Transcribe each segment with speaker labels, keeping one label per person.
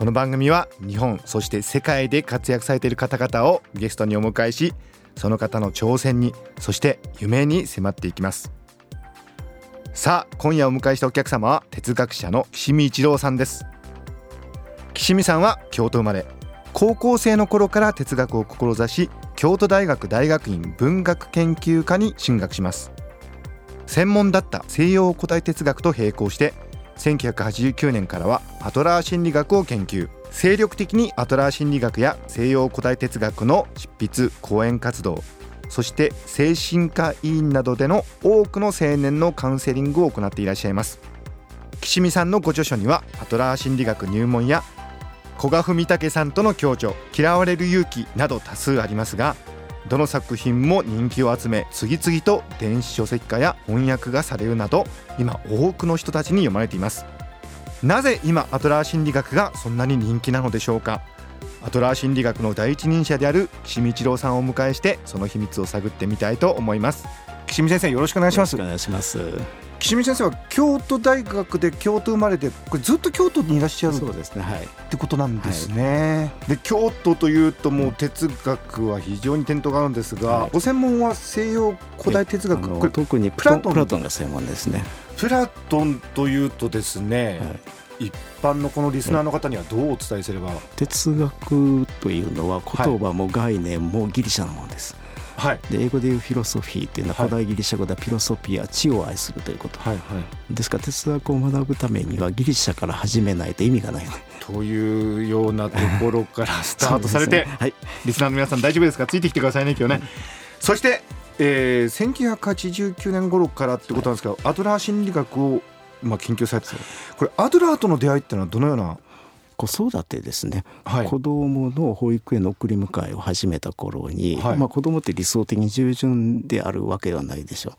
Speaker 1: この番組は日本そして世界で活躍されている方々をゲストにお迎えしその方の挑戦にそして夢に迫っていきます。さあ今夜お迎えしたお客様は哲学者の岸見一郎さんです。岸見さんは京都生まれ。高校生の頃から哲学を志し京都大学大学院文学研究科に進学します。専門だった西洋古代哲学と並行して1989年からはアトラー心理学を研究。精力的にアトラー心理学や西洋古代哲学の執筆講演活動。そして精神科医院などでの多くの青年のカウンセリングを行っていらっしゃいます。岸見さんのご著書にはアトラー心理学入門や古賀文武さんとの共著「嫌われる勇気」など多数ありますがどの作品も人気を集め次々と電子書籍化や翻訳がされるなど今多くの人たちに読まれています。なぜ今アトラー心理学がそんなに人気なのでしょうか？アトラー心理学の第一人者である岸見一郎さんをお迎えしてその秘密を探ってみたいと思います。岸見先生よろしくお願いします。
Speaker 2: お願いします。
Speaker 1: 岸見先生は京都大学で京都生まれでこれずっと京都にいらっしゃる
Speaker 2: そうですねはい。
Speaker 1: ってことなんですね、はい、で京都というともう哲学は非常に伝統があるんですが、はい、ご専門は西洋古代哲学
Speaker 2: これ特にプラトン。が専門ですね。
Speaker 1: プラトンというとですね、はい、一般のこのリスナーの方にはどうお伝えすれば？
Speaker 2: 哲学というのは言葉も概念もギリシャのものです、はい、で英語でいうフィロソフィーっていうのは古代ギリシャ語ではピロソピア知を愛するということ、はいはい、ですから哲学を学ぶためにはギリシャから始めないと意味がない。
Speaker 1: というようなところからスタートされて、ね、はい、リスナーの皆さん大丈夫ですか？ついてきてくださいね今日ね、そしてえー、1989年頃からってことなんですけど、はい、アドラー心理学を、まあ、研究されてこれアドラーとの出会いっていうのはどのような
Speaker 2: 子育てですね、はい、子どもの保育園の送り迎えを始めた頃に、はい。まあ、子どもって理想的に従順であるわけではないでしょ
Speaker 1: う。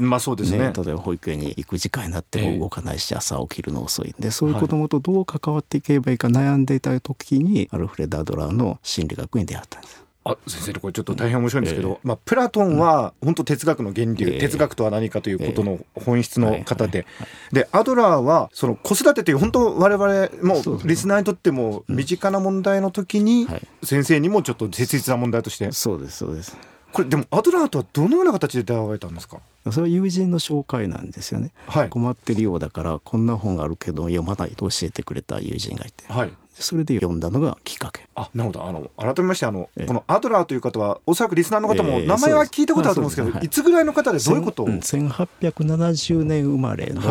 Speaker 1: まあそうですね、ね、
Speaker 2: 例えば保育園に行く時間になっても動かないし、朝起きるの遅いでそういう子どもとどう関わっていけばいいか悩んでいた時にアルフレッド・アドラーの心理学に出会ったんです。
Speaker 1: あ先生これちょっと大変面白いんですけど、えー、まあ、プラトンは本当哲学の源流、えー、哲学とは何かということの本質の方で、でアドラーはその子育てという本当我々もリスナーにとっても身近な問題の時に先生にもちょっと切実な問題として。
Speaker 2: そうですそうです。
Speaker 1: これでもアドラーとはどのような形で出会われたんですか？
Speaker 2: それは友人の紹介なんですよね、はい、困ってるようだからこんな本があるけど読まないと教えてくれた友人がいて、はい、それで読んだのがきっかけ
Speaker 1: あなるほど。あの改めましてあの、えー、このアドラーという方はおそらくリスナーの方も名前は聞いたことあると思うんですけど、えーい、いつぐらいの方でどういうことを、うん、
Speaker 2: 1870年生まれの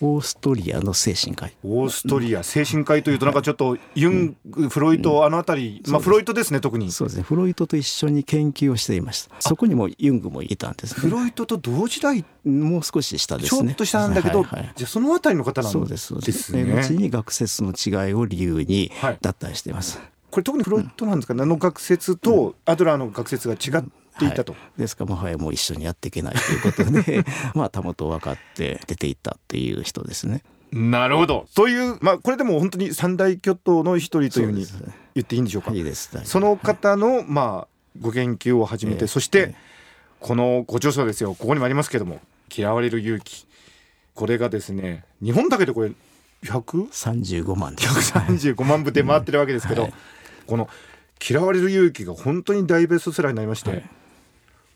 Speaker 2: オーストリアの精神科医、
Speaker 1: オーストリア精神科医というとなんかちょっとユン、うん、フロイトあの辺り、まあ、フロイトですね特に。
Speaker 2: そうです。ねフロイトと一緒に研究をしていました。そこにもユングもいたんです、ね、
Speaker 1: フロイトと同時代？
Speaker 2: もう少し下ですね。
Speaker 1: ちょっと下なんだけど、はいはい、じゃあその辺りの方なんですね。そうです
Speaker 2: そうです。後に学説の違いを理由に脱退してます、はい
Speaker 1: これ特にフロイトなんですか、うん、学説とアドラーの学説が違っていたと、はい、
Speaker 2: ですか。らもはやもう一緒にやっていけないということで まあたもと分かって出ていったっていう人ですね。
Speaker 1: なるほど。というまあこれでも本当に三大巨頭の一人というふうに言っていいんでしょうか？
Speaker 2: いいです。
Speaker 1: その方のまあご研究を始めて、えー、そして、このご著書ですよ。ここにもありますけども「嫌われる勇気」これがですね日本だけでこれ135
Speaker 2: 万
Speaker 1: 135万部で回ってるわけですけど、はい、この「嫌われる勇気」が本当に大ベストセラーになりまして、はい、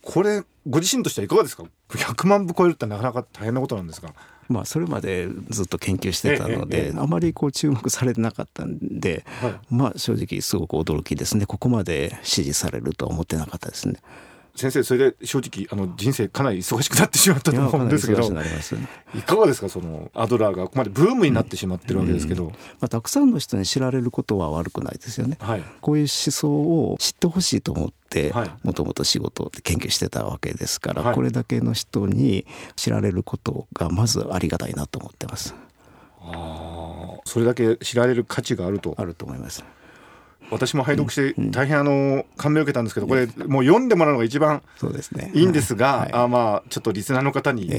Speaker 1: これご自身としてはいかがですか？100万部超えるってなかなか大変なことなんですが。
Speaker 2: まあ、それまでずっと研究してたので、あまりこう注目されてなかったんで、はい、まあ正直すごく驚きですね。ここまで支持されるとは思ってなかったですね。
Speaker 1: 先生それで正直あの人生かなり忙しくなってしまったと思うんですけど。いかがですかそのアドラーがここまでブームになってしまってるわけですけど、うん。うん、ま
Speaker 2: あ、たくさんの人に知られることは悪くないですよね、はい、こういう思想を知ってほしいと思ってもともと仕事で研究してたわけですから、はい、これだけの人に知られることがまずありがたいなと思ってます。
Speaker 1: あそれだけ知られる価値があると。
Speaker 2: あると思います
Speaker 1: 私も拝読して大変あの感銘を受けたんですけどこれもう読んでもらうのが一番いいんですがあまあちょっとリスナーの方に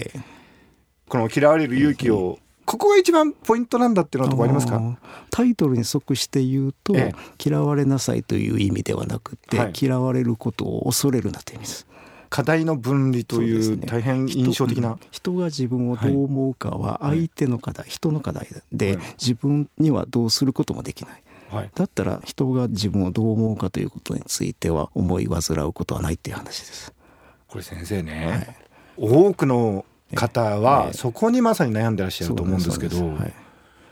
Speaker 1: この嫌われる勇気をここが一番ポイントなんだっていうのはとこありますか？
Speaker 2: タイトルに即して言うと、ええ、嫌われなさいという意味ではなくて、はい、嫌われることを恐れるなという意味です。
Speaker 1: 課題の分離という大変印象的な、ね、
Speaker 2: 人が自分をどう思うかは相手の課題、はい、人の課題で、はい、自分にはどうすることもできない、はい、だったら人が自分をどう思うかということについては思い煩うことはないっていう話です。
Speaker 1: これ先生ね、多くの方はそこにまさに悩んでらっしゃると思うんですけど、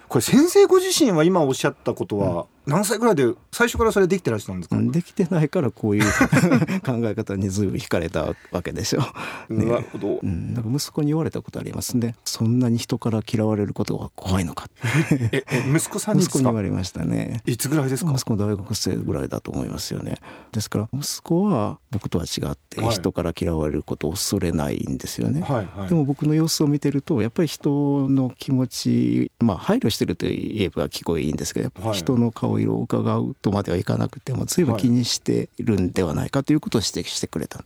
Speaker 1: これ先生ご自身は今おっしゃったことは何歳ぐらいで最初からそれできてらっしゃるんですか、
Speaker 2: できてないからこういう考え方にずいぶん惹かれたわけでしょ、
Speaker 1: ね、なるほど、
Speaker 2: うん、なんか息子に言われたことありますね。そんなに人から嫌われることが怖いのか
Speaker 1: ええ息子さんに
Speaker 2: 息子に言われましたね。
Speaker 1: いつぐらいですか？
Speaker 2: 息子大学生ぐらいだと思いますよね。ですから息子は僕とは違って人から嫌われることを恐れないんですよね、はいはい、でも僕の様子を見てるとやっぱり人の気持ちまあ配慮してると言えば聞こえいいんですけどやっぱ人の顔色を伺うとまではいかなくても随分気にしているんではないかということを指摘してくれた。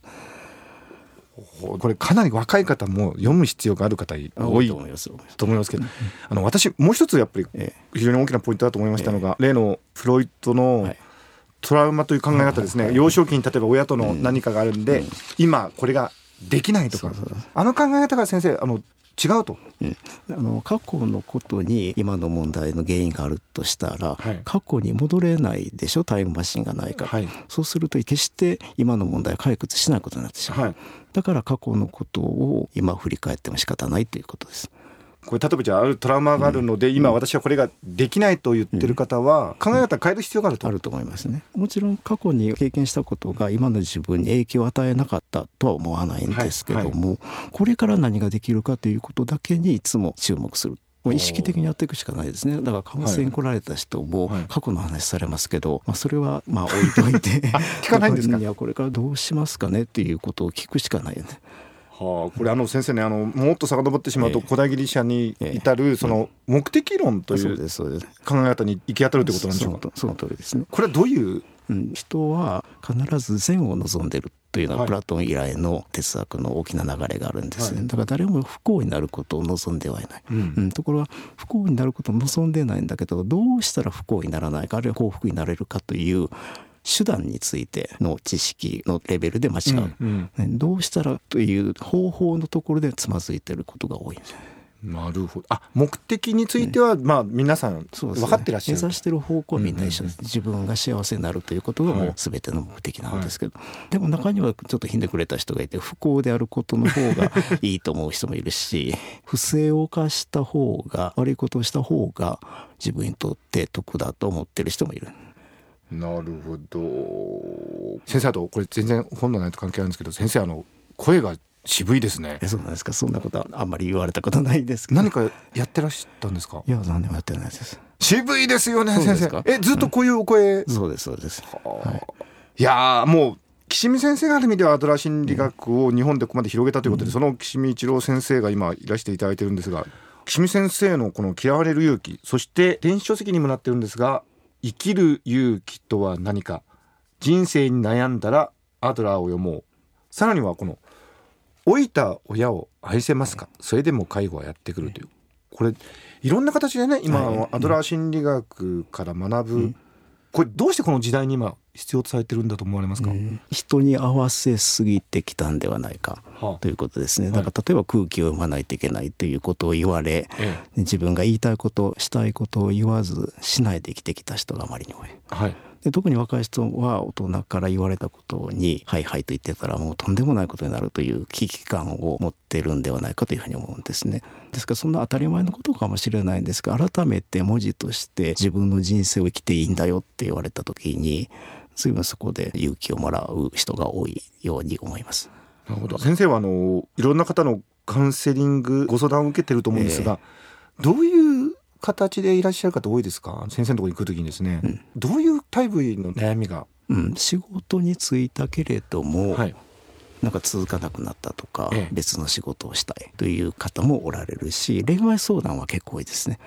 Speaker 1: これかなり若い方も読む必要がある方多いと思いますと思います。けど、あの私もう一つやっぱり非常に大きなポイントだと思いましたのが、例のフロイトのトラウマという考え方ですね、幼少期に例えば親との何かがあるんで、今これができないとかあの考え方が先生あの違うと、
Speaker 2: うん、あの過去のことに今の問題の原因があるとしたら、はい、過去に戻れないでしょ？タイムマシンがないから、はい、そうすると決して今の問題を解決しないことになってしまう、はい、だから過去のことを今振り返っても仕方ないということです。
Speaker 1: これ例えばじゃああるトラウマがあるので、うん、今私はこれができないと言ってる方は、考え方変える必要があると、
Speaker 2: あると思いますね。もちろん過去に経験したことが今の自分に影響を与えなかったとは思わないんですけども、はいはい、これから何ができるかということだけにいつも注目する。もう意識的にやっていくしかないですね。だからカウンセリング来られた人も過去の話されますけど、まあ、それはまあ置いといて
Speaker 1: 聞かないんですか？
Speaker 2: いやこれからどうしますかねっていうことを聞くしかないよね。
Speaker 1: はあ、これあの先生ねあのもっと遡ってしまうと古代ギリシャに至るその目的論という考え方に行き当たるということなんでしょうか？
Speaker 2: その通りですね。
Speaker 1: これはどういう？
Speaker 2: うん、人は必ず善を望んでるというのはプラトン以来の哲学の大きな流れがあるんですね、はい、だから誰も不幸になることを望んではいない、うん、うん、ところが不幸になることを望んでないんだけどどうしたら不幸にならないかあるいは幸福になれるかという手段についての知識のレベルで間違う、うんうん、どうしたらという方法のところでつまずいてることが多いんです
Speaker 1: なるほど。あ目的については、まあ皆さん分かってらっしゃる、
Speaker 2: ね、目指してる方向はみんな一緒です、自分が幸せになるということがもう全ての目的なんですけど、はい、でも中にはちょっとひんでくれた人がいて不幸であることの方がいいと思う人もいるし 不正を犯した方が悪いことをした方が自分にとって得だと思ってる人もいる。
Speaker 1: なるほど。先生とこれ全然本のないと関係あるんですけど先生あの声が渋いですね。
Speaker 2: そうなんですか。そんなことはあんまり言われたことないです
Speaker 1: 何かやってらっしゃったんですか？
Speaker 2: いや何もやってないです。
Speaker 1: 渋いですよね先生。えずっとこういうお声、
Speaker 2: うん、そうですそうです、
Speaker 1: はい、いやもう岸見先生がある意味ではアドラー心理学を日本でここまで広げたということで、うん、その岸見一郎先生が今いらしていただいてるんですが岸見先生のこの嫌われる勇気そして電子書籍にもなってるんですが生きる勇気とは何か。人生に悩んだらアドラーを読もう。さらにはこの老いた親を愛せますか？それでも介護はやってくるという。これいろんな形でね今、はい、アドラー心理学から学ぶ、うん、これどうしてこの時代に今必要とされてるんだと思われますか、うん、
Speaker 2: 人に合わせすぎてきたんではないか、はあ、ということですね。だから例えば空気を読まないといけないということを言われ、ええ、自分が言いたいことしたいことを言わずしないで生きてきた人があまりに多い。はいで特に若い人は大人から言われたことに「はいはい」と言ってたらもうとんでもないことになるという危機感を持ってるんではないかというふうに思うんですね。ですからそんな当たり前のことかもしれないんですが改めて文字として自分の人生を生きていいんだよって言われた時に随分そこで勇気をもらう人が多いように思います。
Speaker 1: なるほど先生はあのいろんな方のカウンセリングご相談を受けてると思うんですが、えー、どういう形でいらっしゃる方多いですか？先生のところに来るときにですね、うん、どういうタイプの悩みが、
Speaker 2: うん、仕事に就いたけれども、はい、なんか続かなくなったとか、ええ、別の仕事をしたいという方もおられるし恋愛相談は結構多いですね。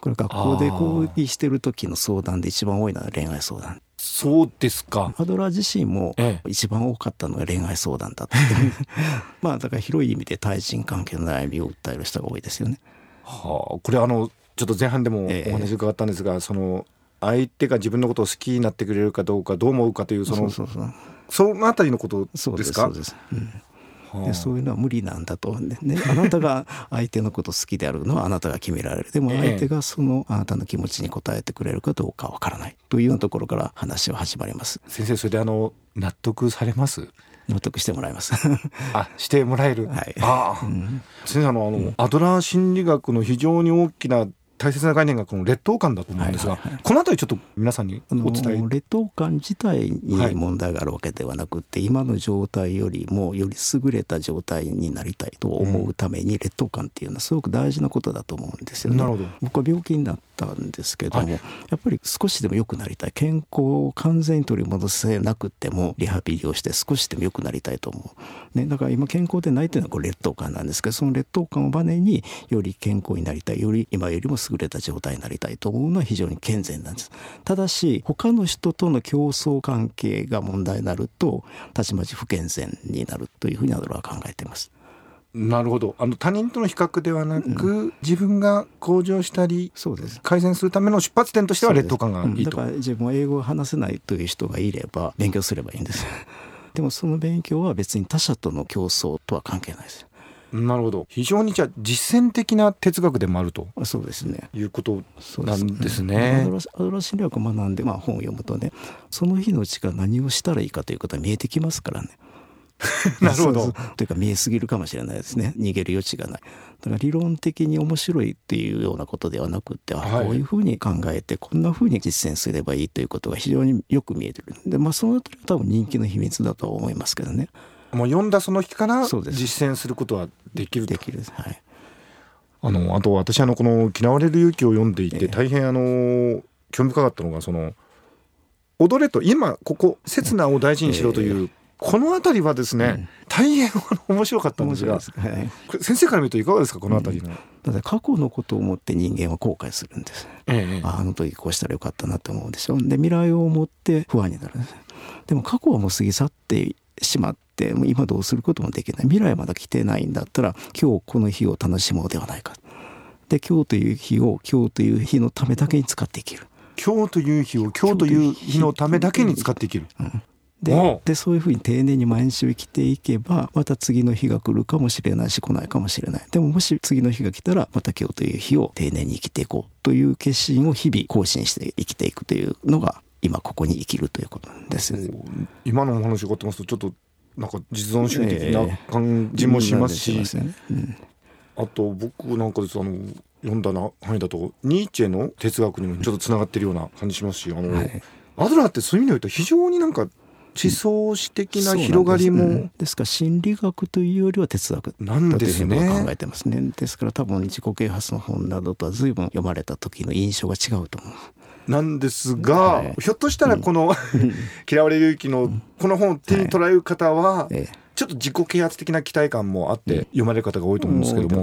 Speaker 2: これ学校で講義してる時の相談で一番多いのは恋愛相談。
Speaker 1: そうですか。
Speaker 2: アドラー自身も一番多かったのが恋愛相談だった まあだから広い意味で対人関係の悩みを訴える人が多いですよね。
Speaker 1: はあ、これあのちょっと前半でもお話伺ったんですが、えー、その相手が自分のことを好きになってくれるかどうかどう思うかというそのそのあたりのことですか？そうです、うん。
Speaker 2: でそういうのは無理なんだと、ね、あなたが相手のこと好きであるのはあなたが決められる。でも相手がそのあなたの気持ちに応えてくれるかどうかわからないというようなところから話は始まります。
Speaker 1: 先生それであの納得されます？
Speaker 2: 納得してもらいます。
Speaker 1: あしてもらえる、はい、ああ、うん、先生あのあの、うん、アドラー心理学の非常に大きな大切な概念がこの劣等感だと思うんですが、はいはいはい、この辺りちょっと皆さんにお伝
Speaker 2: え。劣等感自体に問題があるわけではなくて、はい、今の状態よりもより優れた状態になりたいと思うために劣等感っていうのはすごく大事なことだと思うんですよね。僕は病気になったんですけども、はい、やっぱり少しでも良くなりたい。健康を完全に取り戻せなくてもリハビリをして少しでも良くなりたいと思う。ね、だから今健康でないというのはこれ劣等感なんですけどその劣等感をバネにより健康になりたい。より今よりも優れた状態になりたいと思うのは非常に健全なんですただし他の人との競争関係が問題になるとたちまち不健全になるというふうにアドラーは考えています
Speaker 1: なるほどあの他人との比較ではなく、うん、自分が向上したりそうです改善するための出発点としては劣等感がいいと、
Speaker 2: うん、だから自分は英語を話せないという人がいれば勉強すればいいんですでもその勉強は別に他者との競争とは関係ないです
Speaker 1: なるほど非常にじゃあ実践的な哲学でもあると
Speaker 2: そうですね
Speaker 1: いうことなんですね。アドラ
Speaker 2: アドラ心理学を学んで、まあ、本を読むとねその日のうちから何をしたらいいかということは見えてきますからね。
Speaker 1: なるほど。
Speaker 2: というか見えすぎるかもしれないですね逃げる余地がない。だから理論的に面白いっていうようなことではなくて、はい、こういうふうに考えてこんなふうに実践すればいいということが非常によく見えてる。でまあそのあたりは多分人気の秘密だと思いますけどね。
Speaker 1: もう読んだその日から実践することはできる
Speaker 2: できるはい。
Speaker 1: あのあと私あのこの嫌われる勇気を読んでいて大変あの興味深かったのがその踊れと今ここ刹那を大事にしろという、この辺りはですね、大変面白かったんですが、はい、先生から見るといかがですかこの辺りの、
Speaker 2: だって過去のことを思って人間は後悔するんです、ええ、あの時こうしたらよかったなと思うでしょ。で未来を思って不安になるでも過去はもう過ぎ去ってしまってもう今どうすることもできない。未来まだ来てないんだったら今日この日を楽しもうではないか。で今日という日を今日という日のためだけに使っていける。
Speaker 1: 今日という日を今日という日のためだけに使っていける、うん、
Speaker 2: ででそういうふうに丁寧に毎日を生きていけばまた次の日が来るかもしれないし来ないかもしれない。でももし次の日が来たらまた今日という日を丁寧に生きていこうという決心を日々更新して生きていくというのが今ここに生きるということです。
Speaker 1: 今のお話を伺ってますとちょっとなんか実存主義的な感じもしますし、あと僕なんかですあの読んだな範囲だとニーチェの哲学にもちょっとつながってるような感じしますしあの、はい、アドラーってそういう意味で言うと非常になんか思想史的な広がりも、
Speaker 2: です。ね、ですか。ら心理学というよりは哲学
Speaker 1: なんですね。
Speaker 2: 考えてますね。ですから多分自己啓発の本などとは随分読まれた時の印象が違うと思う
Speaker 1: なんですが、はい、ひょっとしたらこの、嫌われる勇気のこの本を手に捉える方は、ちょっと自己啓発的な期待感もあって読まれる方が多いと思うんですけども、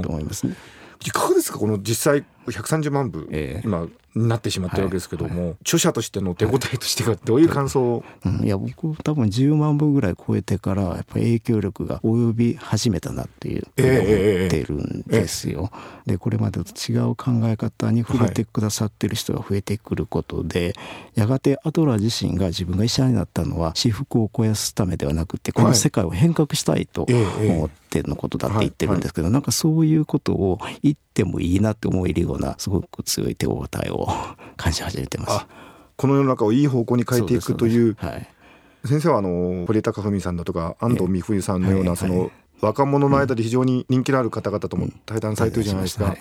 Speaker 1: いかがですかこの実際130万部、今なってしまってるわけですけども、はいはい、著者としての手応えとしてはどういう感想を、
Speaker 2: うん、いや僕多分10万部ぐらい超えてからやっぱり影響力が及び始めたなっていう思ってるんですよ。えーえー、でこれまでと違う考え方に触れてくださってる人が増えてくることで、はい、やがてアドラー自身が自分が医者になったのは私腹を肥やすためではなくてこの世界を変革したいと思ってのことだって言ってるんですけど、なんかそういうことを言ってもいいなって思えるようなすごく強い手応えを 感じ始めてます。
Speaker 1: この世の中をいい方向に変えていくという。はい、先生はあの堀江貴文さんだとか安藤美冬さんのようなその若者の間で非常に人気のある方々とも対談されてるじゃないですか。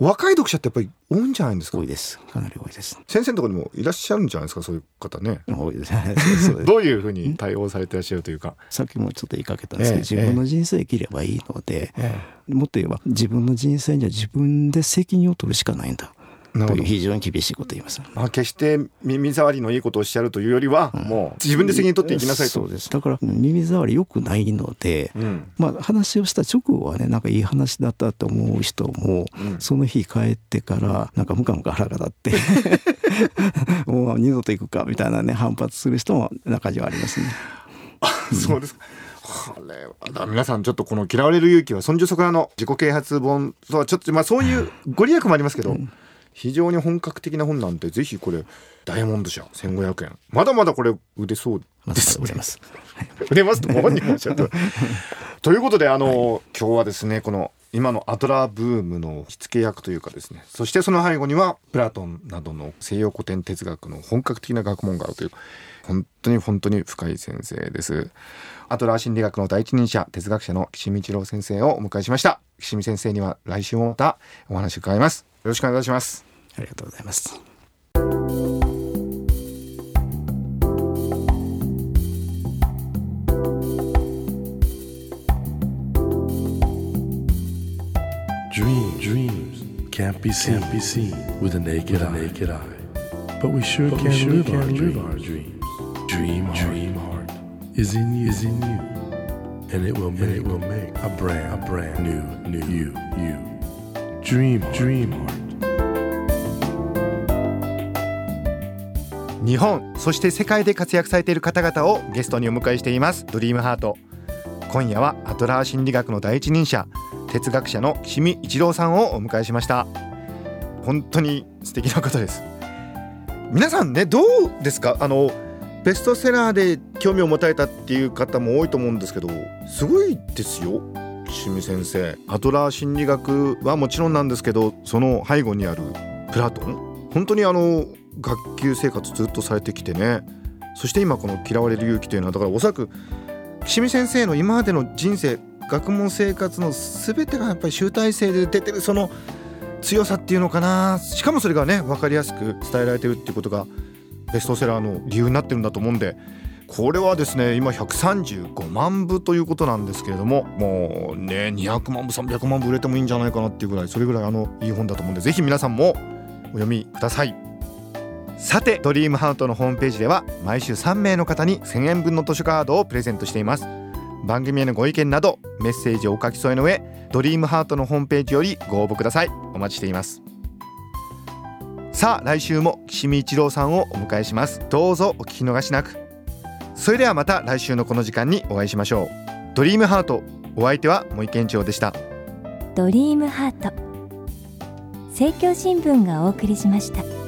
Speaker 1: 若い読者ってやっぱり多いんじゃないですか？
Speaker 2: 多いです。かなり多いです。
Speaker 1: 先生のところにもいらっしゃるんじゃないですか？そういう方ね。
Speaker 2: 多いです。
Speaker 1: どういうふうに対応されてらっしゃるというか？
Speaker 2: さっきもちょっと言いかけたんですけど、ええ、自分の人生生きればいいので、え、もっと言えば自分の人生には自分で責任を取るしかないんだという非常に厳しいこと言います。
Speaker 1: まあ決して耳障りのいいことをおっしゃるというよりは、もう自分で責任取っていきなさいと。
Speaker 2: そうです。だから耳障り良くないので、うん、まあ話をした直後はねなんかいい話だったと思う人も、うん、その日帰ってからなんかムカムカ腹が立って もう二度と行くかみたいなね反発する人も中にはありますね。
Speaker 1: あそうですか。これは皆さんちょっとこの「嫌われる勇気」は孫女そこらの自己啓発本とはちょっとまあそういうご利益もありますけど、非常に本格的な本なんでぜひこれダイヤモンド社1500円。まだまだこれ売れそうです
Speaker 2: 売れます。
Speaker 1: 売れますとご本人もおっしゃってということであの、はい、今日はですねこの今のアドラーブームの火付け役というかですね。そしてその背後にはプラトンなどの西洋古典哲学の本格的な学問があるという本当に本当に深い先生です。アトラー心理学の第一人者哲学者の岸見一郎先生をお迎えしました。岸見先生には来週もまたお話を伺います。よろしくお願いします。
Speaker 2: ありがとうございます。
Speaker 3: Can't be seen, can't be seen with a naked, with a naked eye. eye. But we sure but can, we sure live, can our live our dreams. Dream, dream heart, is in you, is in you, and it will make, it will make a brand, a brand new, new you, you. Dream, dream heart.
Speaker 1: 日本そして世界で活躍されている方々をゲストにお迎えしていますドリームハート今夜はアトラー心理学の第一人者哲学者の岸見一郎さんをお迎えしました本当に素敵な方です。皆さんねどうですか？あのベストセラーで興味を持たれたっていう方も多いと思うんですけどすごいですよ岸見先生。アトラー心理学はもちろんなんですけどその背後にあるプラトン。本当にあの学級生活ずっとされてきてね。そして今この「嫌われる勇気」というのはだからおそらく岸見先生の今までの人生学問生活の全てがやっぱり集大成で出てるその強さっていうのかな。しかもそれがね分かりやすく伝えられてるっていうことがベストセラーの理由になってるんだと思うんでこれはですね今135万部ということなんですけれどももうね200万部300万部売れてもいいんじゃないかなっていうぐらいそれぐらいあのいい本だと思うんで是非皆さんもお読みください。さてドリームハートのホームページでは毎週3名の方に1000円分の図書カードをプレゼントしています。番組へのご意見などメッセージをお書き添えの上ドリームハートのホームページよりご応募ください。お待ちしています。さあ来週も岸見一郎さんをお迎えします。どうぞお聞き逃しなく。それではまた来週のこの時間にお会いしましょう。ドリームハートお相手は森健長でした。
Speaker 4: ドリームハート。政教新聞がお送りしました。